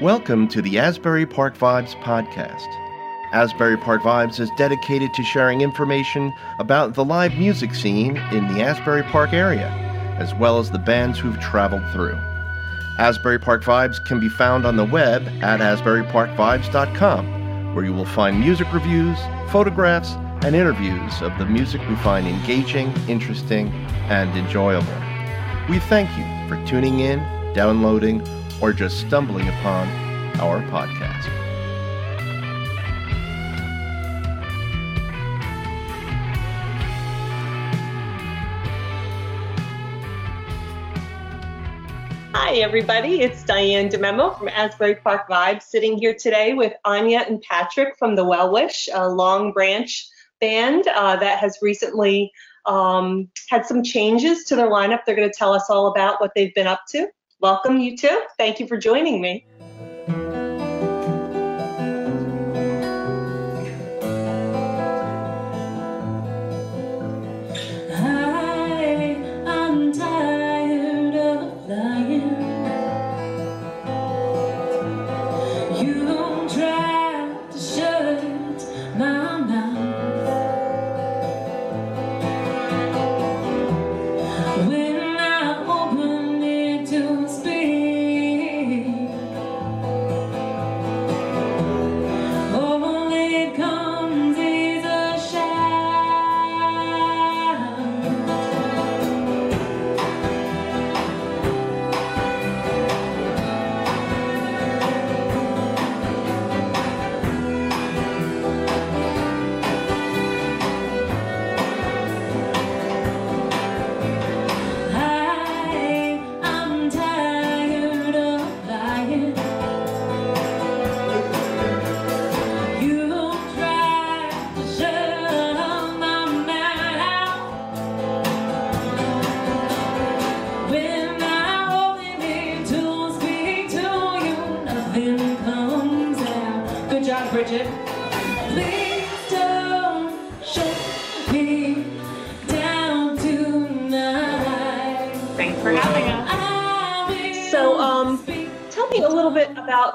Welcome to the Asbury Park Vibes podcast. Asbury Park Vibes is dedicated to sharing information about the live music scene in the Asbury Park area, as well as the bands who've traveled through. Asbury Park Vibes can be found on the web at asburyparkvibes.com, where you will find music reviews, photographs, and interviews of the music we find engaging, interesting, and enjoyable. We thank you for tuning in, downloading, or just stumbling upon our podcast. Hi, everybody. It's Diane DeMemo from Asbury Park Vibes sitting here today with Anya and Patrick from the Well Wish, a Long Branch band uh, that has recently um, had some changes to their lineup. They're going to tell us all about what they've been up to. Welcome, you two. Thank you for joining me.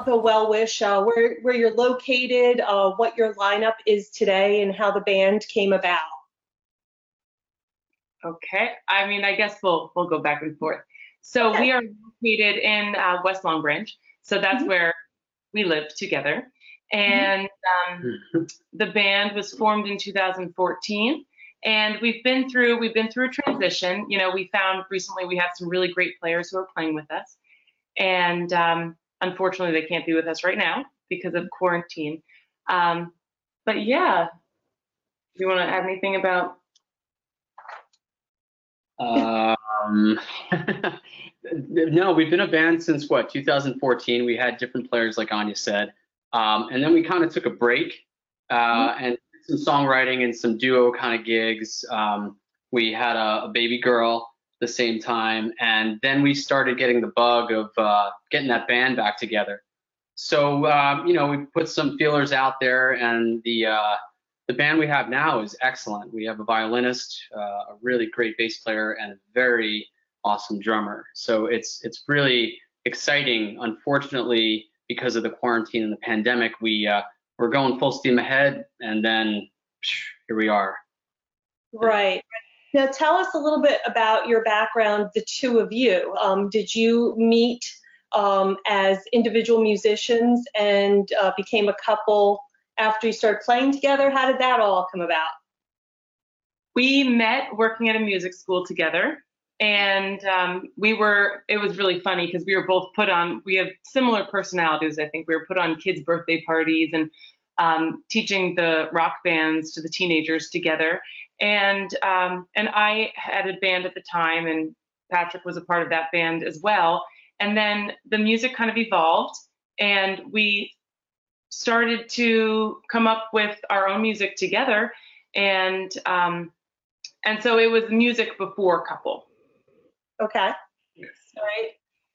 About the Well Wish, uh, where where you're located, uh, what your lineup is today, and how the band came about. Okay, I mean, I guess we'll we'll go back and forth. So we are located in uh, West Long Branch, so that's mm-hmm. where we live together. And um, the band was formed in 2014, and we've been through we've been through a transition. You know, we found recently we have some really great players who are playing with us, and um, Unfortunately, they can't be with us right now because of quarantine. Um, but yeah, do you want to add anything about? Um, no, we've been a band since what 2014. We had different players, like Anya said, um, and then we kind of took a break uh, mm-hmm. and some songwriting and some duo kind of gigs. Um, we had a, a baby girl the same time. And then we started getting the bug of uh, getting that band back together. So, um, you know, we put some feelers out there, and the uh, the band we have now is excellent. We have a violinist, uh, a really great bass player, and a very awesome drummer. So it's it's really exciting. Unfortunately, because of the quarantine and the pandemic, we uh, we're going full steam ahead, and then psh, here we are. Right. Now, tell us a little bit about your background, the two of you. Um, did you meet um, as individual musicians and uh, became a couple after you started playing together? How did that all come about? We met working at a music school together, and um, we were. It was really funny because we were both put on. We have similar personalities. I think we were put on kids' birthday parties and um, teaching the rock bands to the teenagers together and um, and I had a band at the time, and Patrick was a part of that band as well. And then the music kind of evolved, and we started to come up with our own music together, and um, and so it was music before couple. Okay. Yes. All right.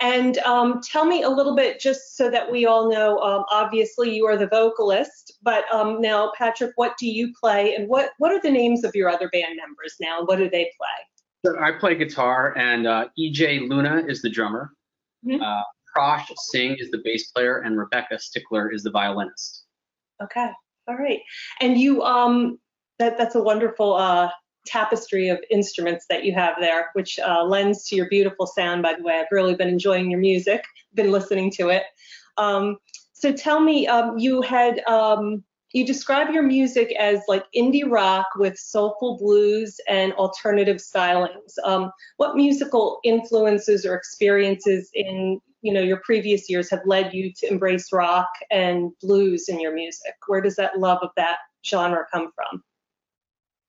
And um, tell me a little bit, just so that we all know. Um, obviously, you are the vocalist, but um, now, Patrick, what do you play, and what what are the names of your other band members now? What do they play? So I play guitar, and uh, EJ Luna is the drummer. Mm-hmm. Uh, Prosh Singh is the bass player, and Rebecca Stickler is the violinist. Okay, all right. And you, um, that that's a wonderful uh, tapestry of instruments that you have there, which uh, lends to your beautiful sound. By the way, I've really been enjoying your music, been listening to it. Um, so tell me, um, you had um, you describe your music as like indie rock with soulful blues and alternative stylings. Um, what musical influences or experiences in you know your previous years have led you to embrace rock and blues in your music? Where does that love of that genre come from?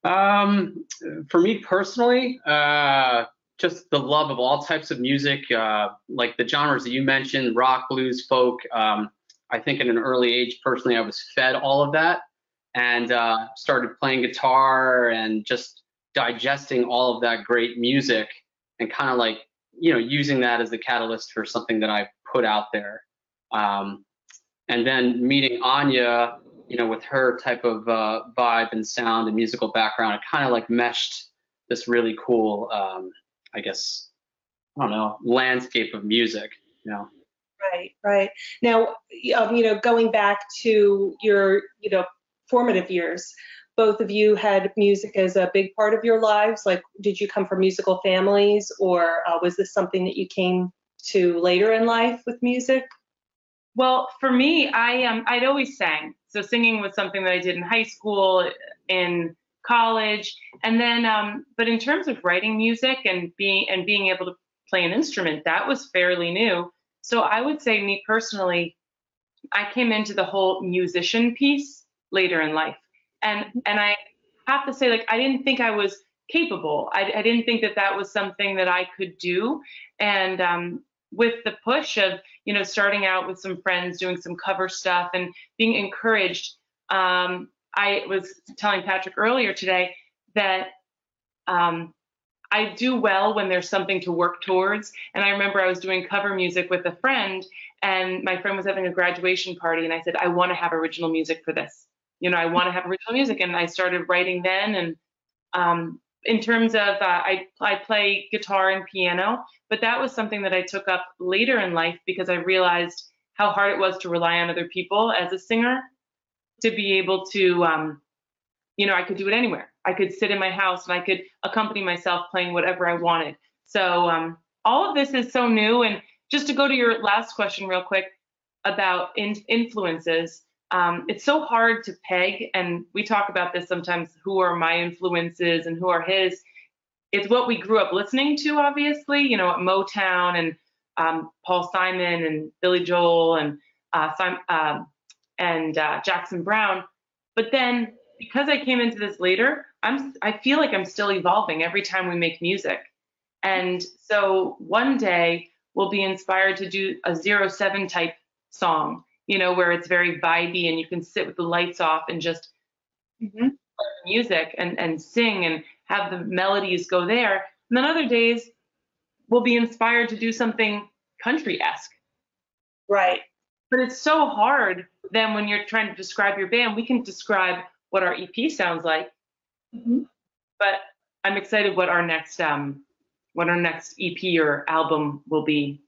Um, for me personally, uh, just the love of all types of music, uh, like the genres that you mentioned, rock, blues, folk. Um, I think in an early age, personally, I was fed all of that and uh, started playing guitar and just digesting all of that great music and kind of like, you know, using that as the catalyst for something that I put out there. Um, and then meeting Anya, you know, with her type of uh, vibe and sound and musical background, it kind of like meshed this really cool, um, I guess, I don't know, landscape of music, you know. Right, right. Now, um, you know, going back to your, you know, formative years, both of you had music as a big part of your lives. Like, did you come from musical families, or uh, was this something that you came to later in life with music? Well, for me, I um, I'd always sang. So singing was something that I did in high school, in college, and then, um, but in terms of writing music and being and being able to play an instrument, that was fairly new. So I would say, me personally, I came into the whole musician piece later in life, and and I have to say, like, I didn't think I was capable. I, I didn't think that that was something that I could do, and um, with the push of you know starting out with some friends doing some cover stuff and being encouraged um, i was telling patrick earlier today that um, I do well when there's something to work towards. And I remember I was doing cover music with a friend, and my friend was having a graduation party, and I said, I want to have original music for this. You know, I want to have original music. And I started writing then. And um, in terms of, uh, I, I play guitar and piano, but that was something that I took up later in life because I realized how hard it was to rely on other people as a singer to be able to, um, you know, I could do it anywhere. I could sit in my house and I could accompany myself playing whatever I wanted. So um, all of this is so new. And just to go to your last question real quick about in- influences, um, it's so hard to peg. And we talk about this sometimes who are my influences and who are his. It's what we grew up listening to, obviously, you know, at Motown and um, Paul Simon and Billy Joel and uh, Simon, um, and uh, Jackson Browne. But then because I came into this later, I'm I feel like I'm still evolving every time we make music. And so one day we'll be inspired to do a Zero 7 type song, you know, where it's very vibey and you can sit with the lights off and just mm-hmm. music and, and sing and have the melodies go there. And then other days we'll be inspired to do something country esque. Right. But it's so hard then when you're trying to describe your band, we can describe what our EP sounds like. Mm-hmm. But I'm excited what our next um what our next EP or album will be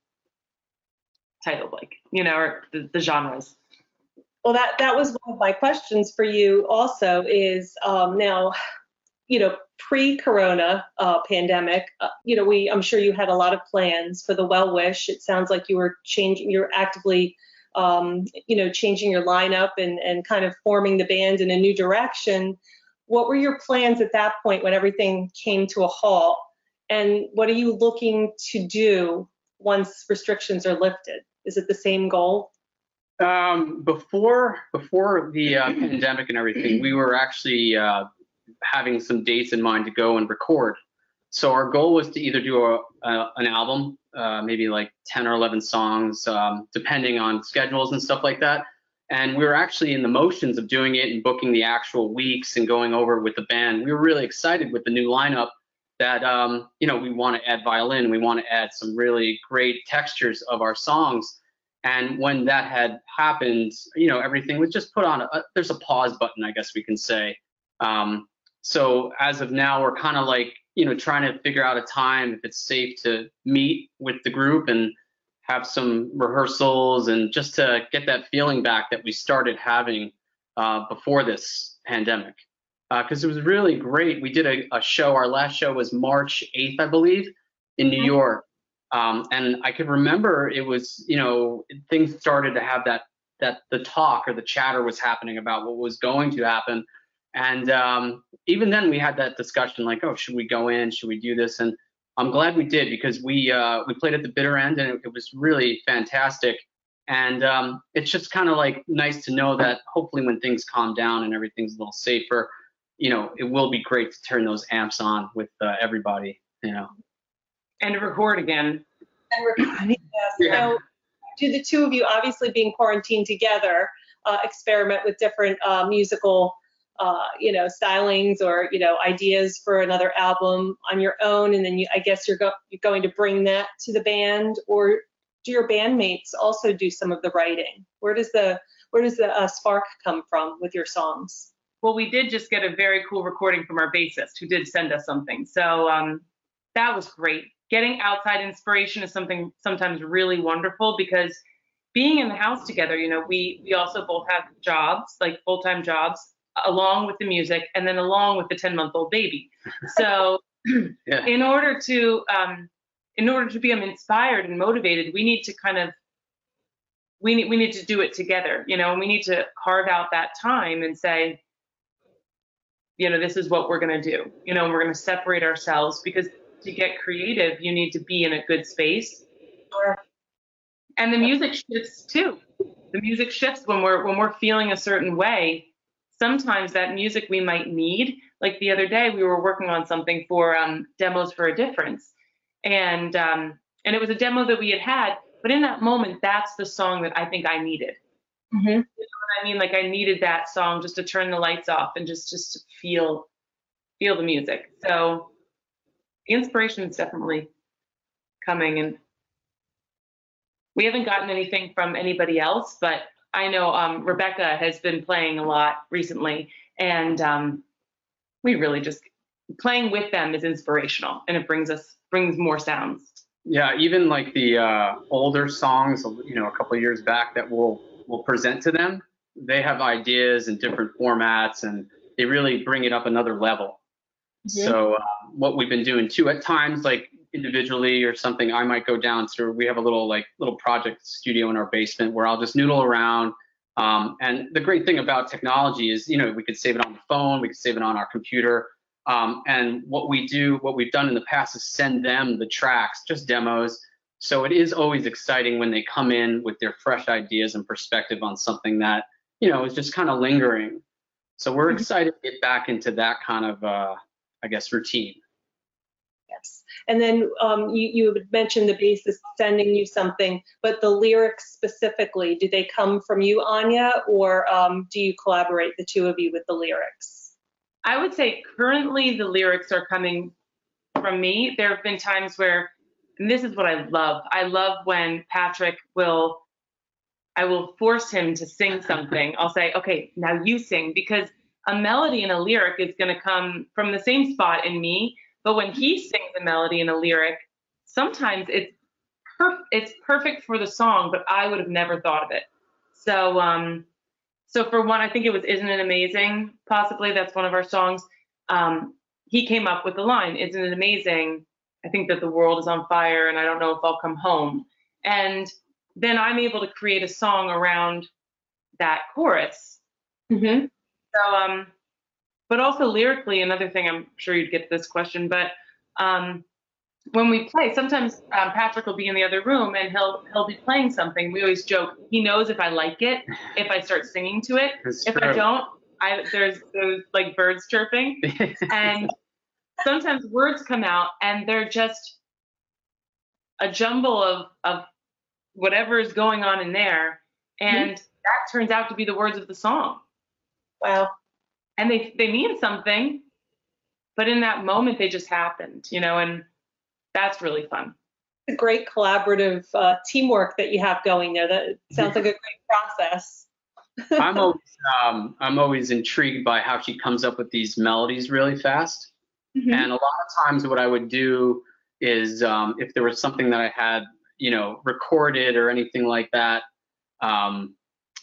titled like, you know, or the, the genres. Well, that that was one of my questions for you. Also, is um, now, you know, pre-corona uh, pandemic, uh, you know, we I'm sure you had a lot of plans for the Well Wish. It sounds like you were changing, you're actively um, you know, changing your lineup and, and kind of forming the band in a new direction. What were your plans at that point when everything came to a halt? And what are you looking to do once restrictions are lifted? Is it the same goal? Um, before before the uh, pandemic and everything, we were actually uh, having some dates in mind to go and record. So our goal was to either do a, a an album uh, maybe like 10 or 11 songs, um, depending on schedules and stuff like that. And we were actually in the motions of doing it and booking the actual weeks and going over with the band. We were really excited with the new lineup that, um, you know, we want to add violin, we want to add some really great textures of our songs. And when that had happened, you know, everything was just put on. A, there's a pause button, I guess we can say. Um, so as of now, we're kind of like, you know, trying to figure out a time if it's safe to meet with the group and have some rehearsals and just to get that feeling back that we started having uh, before this pandemic. Because uh, it was really great. We did a, a, show. Our last show was March 8th, I believe, in New mm-hmm. York. Um, and I could remember it was, you know, things started to have that that the talk or the chatter was happening about what was going to happen. And um, even then, we had that discussion like, oh, should we go in? Should we do this? And I'm glad we did because we uh, we played at the bitter end and it, it was really fantastic. And um, it's just kind of like nice to know that hopefully when things calm down and everything's a little safer, you know, it will be great to turn those amps on with uh, everybody, you know. And to record again. And record, yeah. So, do the two of you, obviously being quarantined together, uh, experiment with different uh, musical uh, you know, stylings or, you know, ideas for another album on your own. And then you, I guess you're, go, you're going to bring that to the band or do your bandmates also do some of the writing? Where does the, where does the uh, spark come from with your songs? Well, we did just get a very cool recording from our bassist who did send us something. So um, that was great. Getting outside inspiration is something sometimes really wonderful because being in the house together, you know, we we also both have jobs, like full-time jobs, along with the music and then along with the 10 month old baby. So yeah. in order to um, in order to be inspired and motivated, we need to kind of we need we need to do it together, you know, and we need to carve out that time and say, you know, this is what we're gonna do. You know, we're gonna separate ourselves because to get creative, you need to be in a good space. And the music shifts too. The music shifts when we're when we're feeling a certain way sometimes that music we might need. Like the other day, we were working on something for um, demos for a difference, and um, and it was a demo that we had had. But in that moment, that's the song that I think I needed. Mm-hmm. I mean? Like I needed that song just to turn the lights off and just just to feel feel the music. So the inspiration is definitely coming, and we haven't gotten anything from anybody else, but I know um, Rebecca has been playing a lot recently, and um, we really just playing with them is inspirational, and it brings us brings more sounds. Yeah, even like the uh, older songs, you know, a couple years back that we'll we'll present to them, they have ideas and different formats, and they really bring it up another level. Mm-hmm. So uh, what we've been doing too, at times, like individually or something, I might go down to. We have a little like little project studio in our basement where I'll just noodle around. Um, and the great thing about technology is, you know, we could save it on the phone, we could save it on our computer. Um, and what we do, what we've done in the past is send them the tracks, just demos. So it is always exciting when they come in with their fresh ideas and perspective on something that, you know, is just kind of lingering. So we're mm-hmm. excited to get back into that kind of, uh, I guess, routine. Yes. And then um, you, you mentioned the bassist sending you something, but the lyrics specifically, do they come from you, Anya, or um, do you collaborate, the two of you, with the lyrics? I would say currently the lyrics are coming from me. There have been times where, and this is what I love. I love when Patrick will, I will force him to sing something. I'll say, okay, now you sing, because a melody and a lyric is going to come from the same spot in me but when he sings a melody and a lyric, sometimes it's perf- it's perfect for the song, but I would have never thought of it. So um, so for one, I think it was "Isn't It Amazing?" Possibly that's one of our songs. Um, he came up with the line, "Isn't it amazing? I think that the world is on fire, and I don't know if I'll come home." And then I'm able to create a song around that chorus. Mm-hmm. So um, but also lyrically, another thing I'm sure you'd get this question, but um, when we play, sometimes um, Patrick will be in the other room and he'll he'll be playing something. We always joke he knows if I like it, if I start singing to it. That's if true. I don't, I there's there's like birds chirping, and sometimes words come out and they're just a jumble of of whatever is going on in there, and mm-hmm. that turns out to be the words of the song. Wow and they they mean something, but in that moment they just happened, you know, and that's really fun. A great collaborative uh, teamwork that you have going there. That sounds like a great process. I'm always um, I'm always intrigued by how she comes up with these melodies really fast. Mhm. And a lot of times, what I would do is um, if there was something that I had, you know, recorded or anything like that um,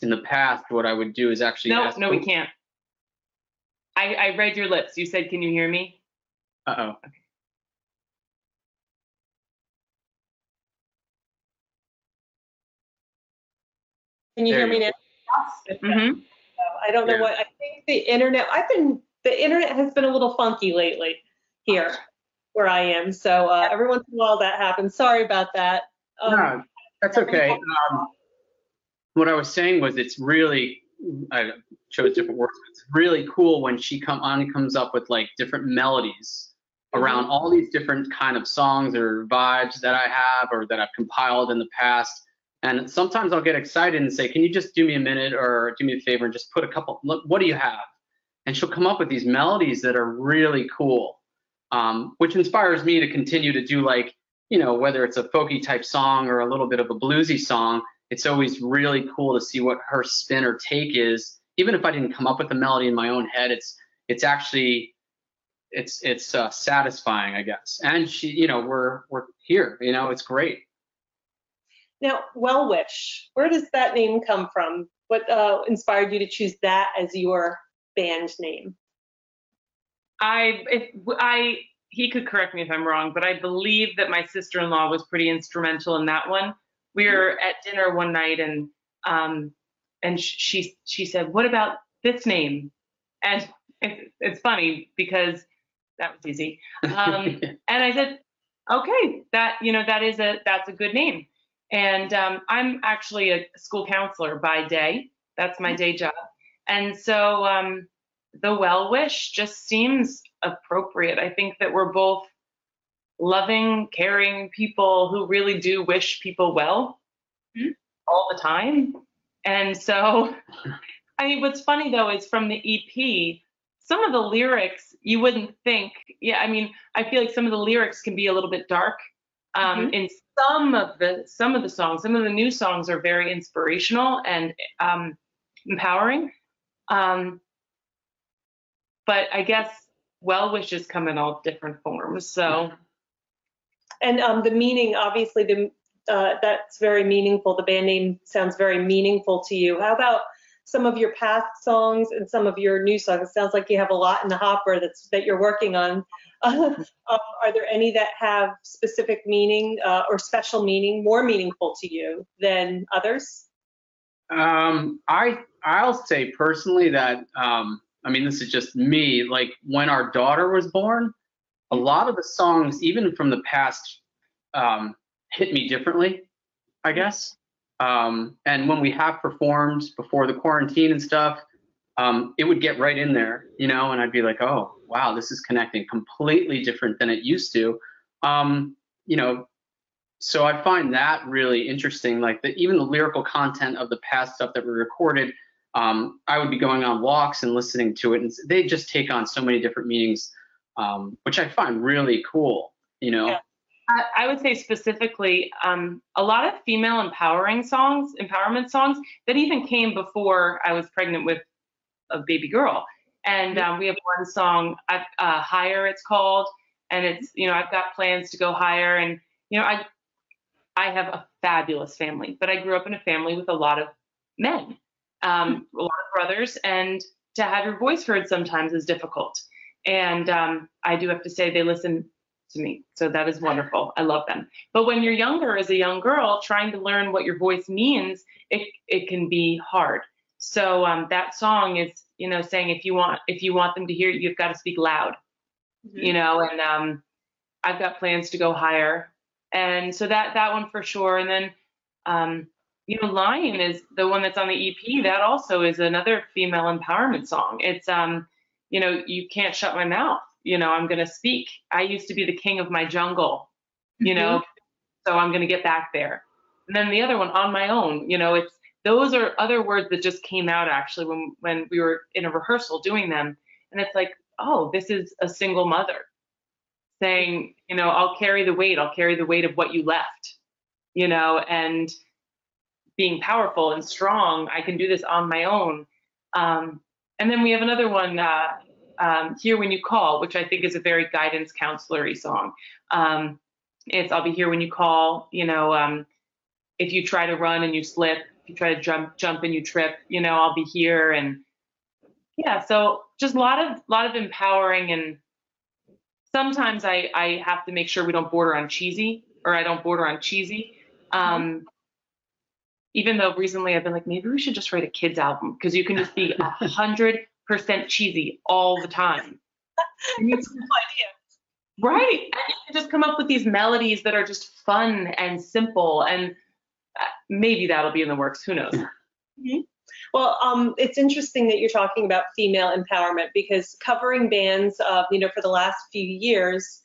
in the past, what I would do is actually No, ask no, we can't. I, I read your lips. You said, "Can you hear me?" Uh oh. Okay. Can you There hear you me now? Mm-hmm. I don't know Yeah. what, I think the internet, I've been, the internet has been a little funky lately here where I am. So uh, every once in a while that happens. Sorry about that. Um, no, that's okay. Um, what I was saying was it's really I chose different words. But it's really cool when she come on comes up with like different melodies around all these different kind of songs or vibes that I have or that I've compiled in the past. And sometimes I'll get excited and say, "Can you just do me a minute or do me a favor and just put a couple? Look, what do you have?" And she'll come up with these melodies that are really cool, um, which inspires me to continue to do like you know whether it's a folky type song or a little bit of a bluesy song. It's always really cool to see what her spin or take is. Even if I didn't come up with the melody in my own head, it's it's actually it's it's uh, satisfying, I guess. And she, you know, we're we're here. You know, it's great. Now, Well Wish, where does that name come from? What uh, inspired you to choose that as your band name? I if I he could correct me if I'm wrong, but I believe that my sister-in-law was pretty instrumental in that one. We were at dinner one night and um and she she said, "What about this name?" And it's, it's funny because that was easy. Um, and I said, "Okay, that you know that is a that's a good name." And um, I'm actually a school counselor by day. That's my day job. And so um, the well wish just seems appropriate. I think that we're both loving, caring people who really do wish people well Mhm. all the time. And so, I mean, what's funny though is from the EP, some of the lyrics you wouldn't think. Yeah, I mean, I feel like some of the lyrics can be a little bit dark. Um, In some of the some of the songs, some of the new songs are very inspirational and um, empowering. Um, but I guess well wishes come in all different forms. So And um, the meaning, obviously, the uh, that's very meaningful. The band name sounds very meaningful to you. How about some of your past songs and some of your new songs? It sounds like you have a lot in the hopper that's that you're working on. um, are there any that have specific meaning uh, or special meaning, more meaningful to you than others? Um, I I'll say personally that um, I mean this is just me. Like when our daughter was born, a lot of the songs, even from the past, um, hit me differently. I guess. Um, and when we have performed before the quarantine and stuff, um, it would get right in there, you know, and I'd be like, oh wow, this is connecting completely different than it used to. Um, you know, so I find that really interesting. Like the, even the lyrical content of the past stuff that we recorded, um, I would be going on walks and listening to it, and they just take on so many different meanings, um, which I find really cool. You know, Yeah. I, I would say specifically um, a lot of female empowering songs, empowerment songs that even came before I was pregnant with a baby girl. And um, we have one song, uh, "Higher" it's called, and it's you know I've got plans to go higher, and you know I I have a fabulous family, but I grew up in a family with a lot of men, um, a lot of brothers, and to have your voice heard sometimes is difficult. And um, I do have to say they listen to me, so that is wonderful. I love them. But when you're younger, as a young girl, trying to learn what your voice means, it it can be hard. So um, that song is, you know, saying if you want if you want them to hear you, you've got to speak loud you know, and um, I've got plans to go higher. And so that that one for sure. And then, um, you know, Lion is the one that's on the EP. That also is another female empowerment song. It's, um, you know, you can't shut my mouth. You know, I'm gonna speak. I used to be the king of my jungle. You know, so I'm gonna get back there. And then the other one, on my own. You know, it's those are other words that just came out actually when when we were in a rehearsal doing them. And it's like, oh, this is a single mother saying, you know, I'll carry the weight, I'll carry the weight of what you left, you know, and being powerful and strong. I can do this on my own. Um, and then we have another one, uh, um, Here When You Call, which I think is a very guidance counselory song. Um, it's I'll be here when you call, you know, um, if you try to run and you slip, if you try to jump jump and you trip, you know, I'll be here and yeah, so just a lot of lot of empowering and sometimes I, I have to make sure we don't border on cheesy or I don't border on cheesy. Um, even though recently I've been like, maybe we should just write a kids album because you can just be a hundred percent cheesy all the time. It's a cool idea. Right. And you can just come up with these melodies that are just fun and simple and uh, maybe that'll be in the works. Who knows? Well, um, it's interesting that you're talking about female empowerment because covering bands, uh, you know, for the last few years,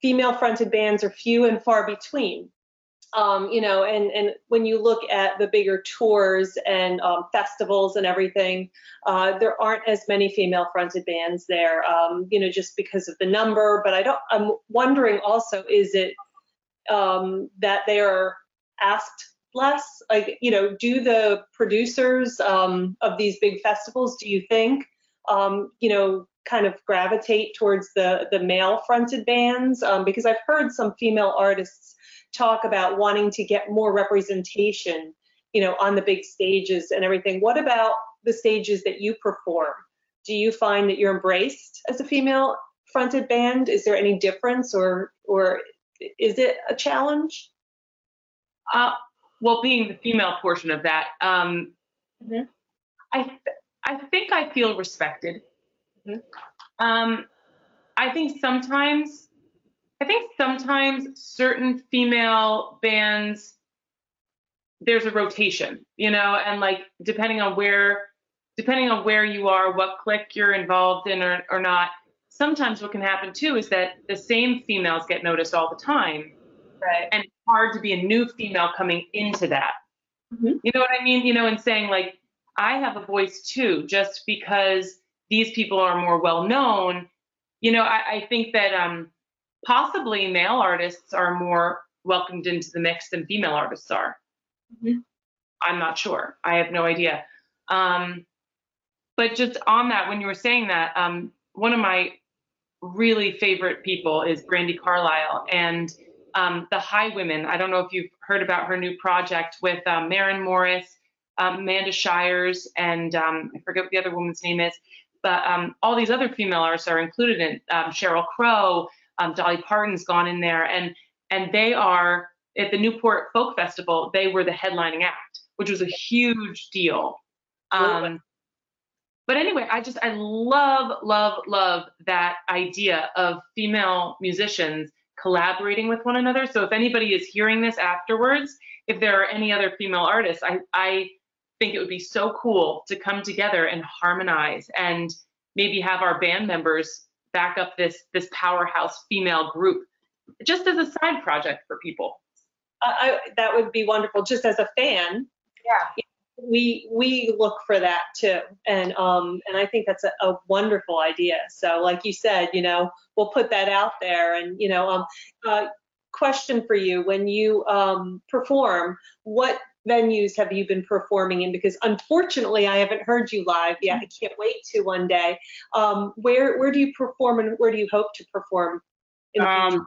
female-fronted bands are few and far between. Um, you know, and and when you look at the bigger tours and um, festivals and everything, uh, there aren't as many female-fronted bands there. Um, you know, just because of the number. But I don't. I'm wondering also, is it um, that they are asked less? Like, you know, do the producers um, of these big festivals, do you think, um, you know, kind of gravitate towards the the male-fronted bands? Um, because I've heard some female artists talk about wanting to get more representation, you know, on the big stages and everything. What about the stages that you perform? Do you find that you're embraced as a female-fronted band? Is there any difference, or or is it a challenge? Uh, well, being the female portion of that, um, Mhm. I th- I think I feel respected. Mhm. Um, I think sometimes, I think sometimes certain female bands, there's a rotation, you know, and like depending on where, depending on where you are, what clique you're involved in or, or not. Sometimes what can happen too is that the same females get noticed all the time Right. and it's hard to be a new female coming into that. Mhm. You know what I mean? You know, and saying like, I have a voice too, just because these people are more well known. You know, I, I think that um, possibly male artists are more welcomed into the mix than female artists are. Mhm. I'm not sure. I have no idea. Um, but just on that, when you were saying that, um, one of my really favorite people is Brandi Carlile and um, the Highwomen. I don't know if you've heard about her new project with um, Maren Morris, um, Amanda Shires, and um, I forget what the other woman's name is. But um, all these other female artists are included in um, Sheryl Crow, um, Dolly Parton's gone in there, and and they are at the Newport Folk Festival. They were the headlining act, which was a huge deal. Um, but anyway, I just I love love love that idea of female musicians collaborating with one another. So if anybody is hearing this afterwards, if there are any other female artists, I I think it would be so cool to come together and harmonize and maybe have our band members back up this this powerhouse female group just as a side project for people. I, I, that would be wonderful. Just as a fan, Yeah. we we look for that too, and um and I think that's a, a wonderful idea. So like you said, you know, we'll put that out there, and you know, um, uh, question for you: when you um perform, what venues have you been performing in? Because unfortunately, I haven't heard you live yet. I can't wait to one day. Um, where where do you perform, and where do you hope to perform? In the? Um,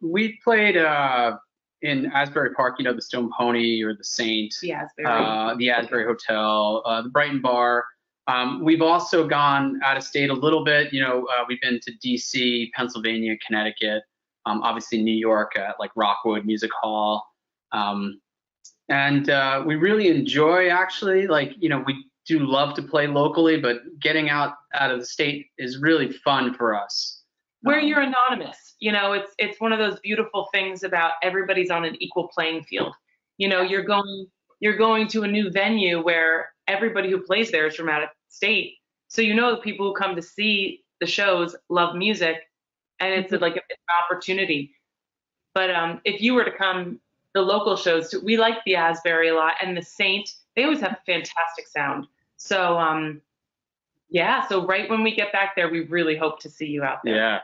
we played uh, in Asbury Park, you know, the Stone Pony or the Saint, Yeah, it's very uh, the Asbury Hotel, uh, the Brighton Bar. Um, we've also gone out of state a little bit. You know, uh, we've been to D.C., Pennsylvania, Connecticut, um, obviously New York at like Rockwood Music Hall. Um, and uh, we really enjoy actually, like, you know, we do love to play locally, but getting out out of the state is really fun for us. where Um, you're anonymous you know it's it's one of those beautiful things about everybody's on an equal playing field you know you're going you're going to a new venue where everybody who plays there is from out of state so you know the people who come to see the shows love music and it's Mhm. like an opportunity but um if you were to come the local shows too, we like the asbury a lot and the saint they always have a fantastic sound so um yeah so right when we get back there we really hope to see you out there Yeah.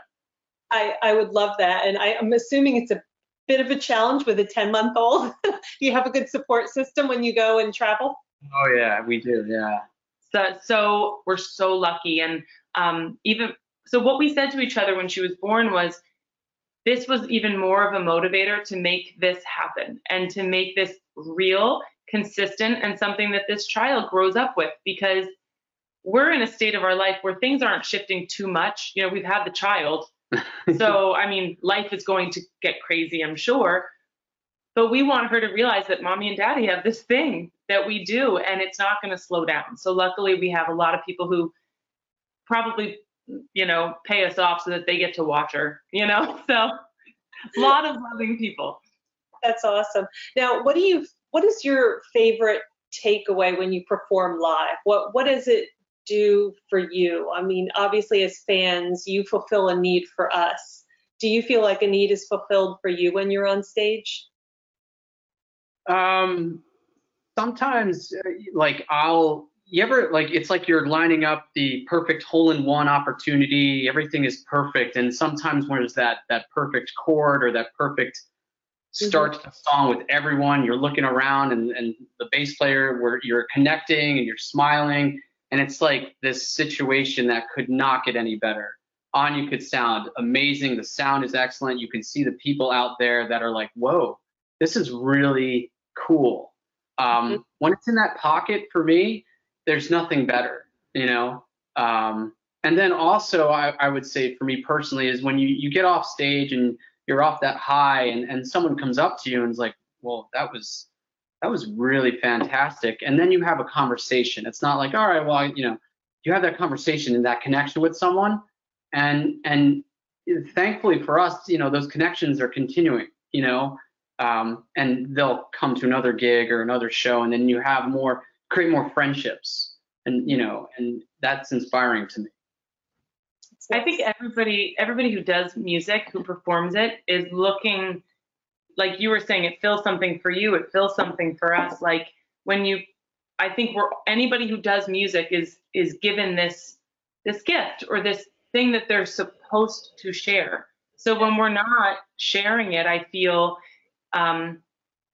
I, I would love that. And I, I'm assuming it's a bit of a challenge with a 10 month old? do you have a good support system when you go and travel? Oh yeah, we do. Yeah. So, so we're so lucky. And um, even so, what we said to each other when she was born was, this was even more of a motivator to make this happen and to make this real, consistent, and something that this child grows up with because we're in a state of our life where things aren't shifting too much. You know, we've had the child. so, I mean, life is going to get crazy, I'm sure. But we want her to realize that mommy and daddy have this thing that we do and it's not going to slow down. So, luckily, we have a lot of people who probably, you know, pay us off so that they get to watch her, you know? So, a lot of loving people. That's awesome. Now, what do you, what is your favorite takeaway when you perform live? What, what does it do for you? I mean, obviously, as fans, you fulfill a need for us. Do you feel like a need is fulfilled for you when you're on stage? Um, sometimes, uh, like I'll. You ever like it's like you're lining up the perfect hole-in-one opportunity. Everything is perfect, and sometimes when there's that that perfect chord or that perfect start mm-hmm. to the song with everyone, you're looking around and, and the bass player where you're connecting and you're smiling and it's like this situation that could not get any better. on you could sound amazing. The sound is excellent. You can see the people out there that are like, whoa, this is really cool. Um, mm-hmm. When it's in that pocket for me, there's nothing better, you know? Um, and then also, I, I, would say for me personally, is when you, you get off stage and you're off that high and, and someone comes up to you and is like, well, that was that was really fantastic. And then you have a conversation. It's not like, all right, well, you know, you have that conversation and that connection with someone, and and thankfully for us, you know, those connections are continuing. You know, um, and they'll come to another gig or another show, and then you have more, create more friendships, and you know, and that's inspiring to me. I think everybody, everybody who does music, who performs it, is looking like you were saying, it fills something for you, it fills something for us. Like when you, I think we're anybody who does music is is given this this gift or this thing that they're supposed to share. So when we're not sharing it, I feel um,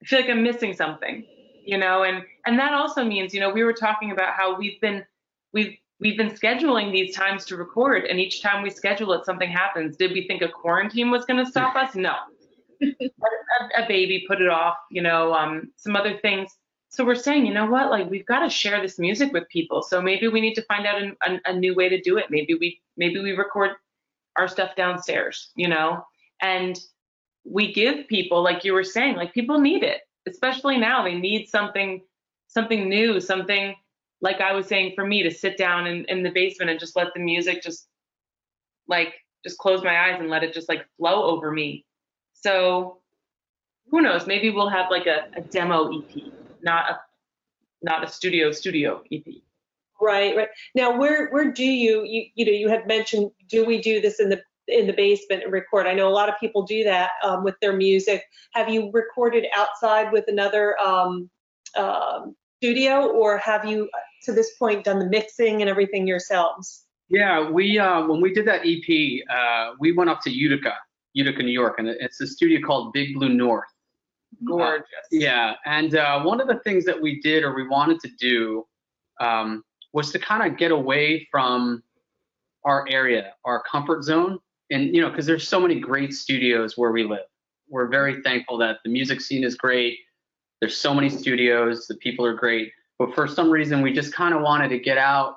I feel like I'm missing something, you know. And and that also means, you know, we were talking about how we've been we've we've been scheduling these times to record, and each time we schedule it, something happens. Did we think a quarantine was going to stop us? No a, a, baby put it off, you know, um, some other things. So we're saying, you know what, like we've got to share this music with people. So maybe we need to find out an, a, a new way to do it. Maybe we maybe we record our stuff downstairs, you know, and we give people, like you were saying, like people need it, especially now. They need something, something new, something like I was saying for me to sit down in, in the basement and just let the music just like just close my eyes and let it just like flow over me so who knows? Maybe we'll have like a, a demo EP, not a not a studio studio EP. Right, right. Now, where where do you you you know you had mentioned do we do this in the in the basement and record? I know a lot of people do that um, with their music. Have you recorded outside with another um, um, studio, or have you to this point done the mixing and everything yourselves? Yeah, we uh, when we did that EP, uh, we went up to Utica Utica, New York, and it's a studio called Big Blue North. Gorgeous. Uh, yeah, and uh, one of the things that we did or we wanted to do um, was to kind of get away from our area, our comfort zone, and you know, because there's so many great studios where we live. We're very thankful that the music scene is great. There's so many studios, the people are great, but for some reason we just kind of wanted to get out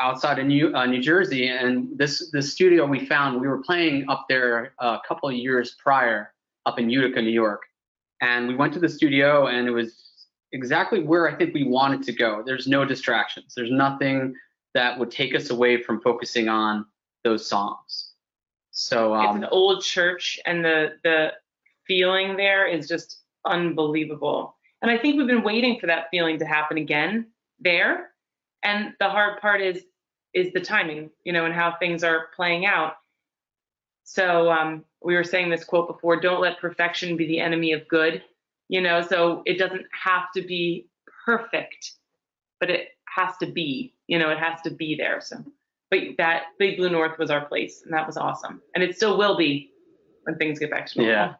outside of New uh, New Jersey, and this this studio we found we were playing up there a couple of years prior up in Utica, New York, and we went to the studio and it was exactly where I think we wanted to go. There's no distractions. There's nothing that would take us away from focusing on those songs. So um, it's an old church, and the the feeling there is just unbelievable. And I think we've been waiting for that feeling to happen again there. And the hard part is is the timing, you know, and how things are playing out. So um, we were saying this quote before: "Don't let perfection be the enemy of good." You know, so it doesn't have to be perfect, but it has to be. You know, it has to be there. So, but that Big Blue North was our place, and that was awesome, and it still will be when things get back to normal. Yeah.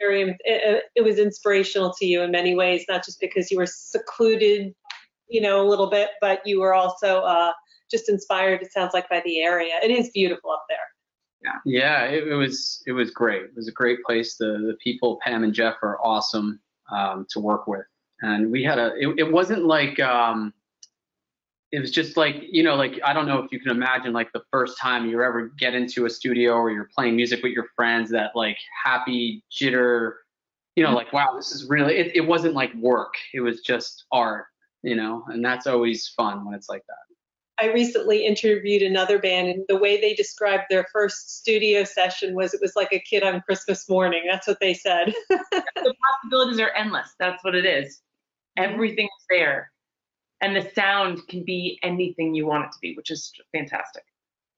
It, it, it was inspirational to you in many ways, not just because you were secluded, you know, a little bit, but you were also uh, just inspired. It sounds like by the area. It is beautiful up there. Yeah. Yeah, it, it was it was great. It was a great place. The the people, Pam and Jeff, are awesome um, to work with, and we had a. It, it wasn't like um, it was just like you know like i don't know if you can imagine like the first time you ever get into a studio or you're playing music with your friends that like happy jitter you know like wow this is really it, it wasn't like work. It was just art you know and that's always fun when it's like that. I recently interviewed another band and the way they described their first studio session was it was like a kid on christmas morning. That's what they said. The possibilities are endless. That's what it is. Mm-hmm. everything is there and the sound can be anything you want it to be, which is fantastic.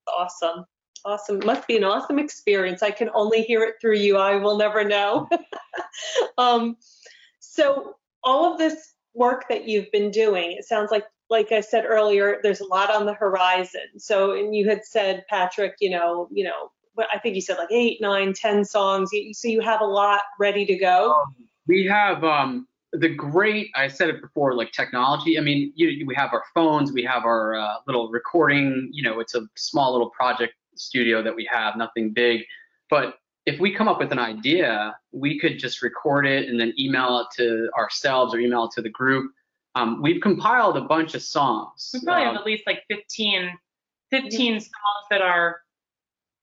Awesome. Awesome. Must be an awesome experience. I can only hear it through you. I will never know. um, so all of this work that you've been doing, it sounds like like I said earlier, there's a lot on the horizon. So, and you had said, Patrick, you know, you know, I think you said like eight, nine, ten songs. So you have a lot ready to go. Um, we have um, the great i said it before like technology. I mean you, we have our phones we have our uh, little recording you know it's a small little project studio that we have nothing big. But if we come up with an idea we could just record it and then email it to ourselves or email it to the group. Um, we've compiled a bunch of songs. We probably um, have at least like 15 15 songs that are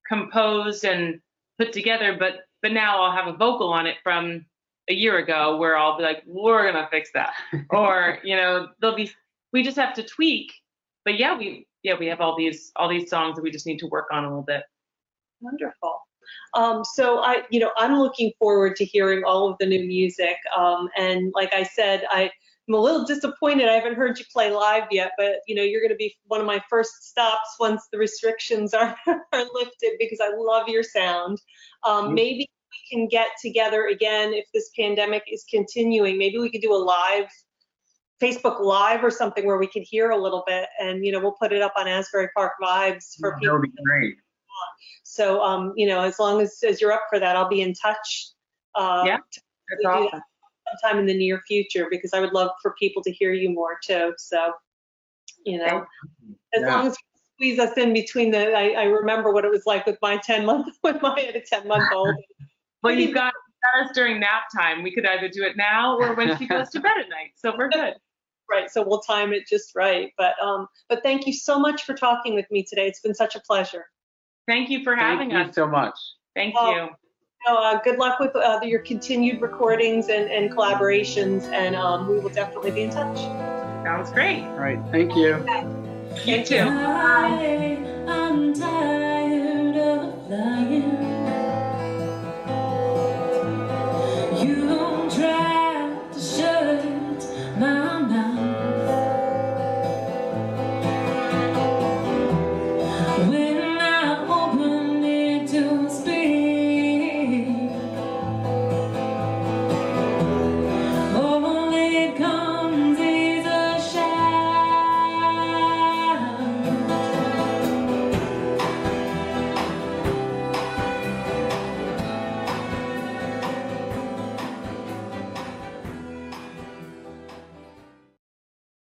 composed and put together but but now i'll have a vocal on it from a year ago where I'll be like, we're gonna fix that, or you know, they'll be. We just have to tweak. But yeah, we yeah we have all these all these songs that we just need to work on a little bit. Wonderful. Um, so I, you know, I'm looking forward to hearing all of the new music. Um, and like I said, I, am a little disappointed. I haven't heard you play live yet, but you know, you're going to be one of my first stops once the restrictions are, are lifted because I love your sound. Um, mm-hmm. Maybe we can get together again if this pandemic is continuing. Maybe we could do a live Facebook Live or something where we could hear a little bit, and you know we'll put it up on Asbury Park Vibes for yeah, people. That would be great. So um, you know, as long as, as you're up for that, I'll be in touch. Uh, yeah, that's awesome. That sometime in the near future because I would love for people to hear you more too. So you know, as yeah. long as squeeze us in between the, I, I remember what it was like with my 10 month, with my had a 10 month old. Well, you've got, got us during nap time. We could either do it now or when she goes to bed at night. So we're good. Right. So we'll time it just right. But um, but thank you so much for talking with me today. It's been such a pleasure. Thank you for having thank us. so much. Thank you. you uh, good luck with uh, your continued recordings and, and collaborations, and um, we will definitely be in touch. Sounds great. All right. Thank you. Okay. You too.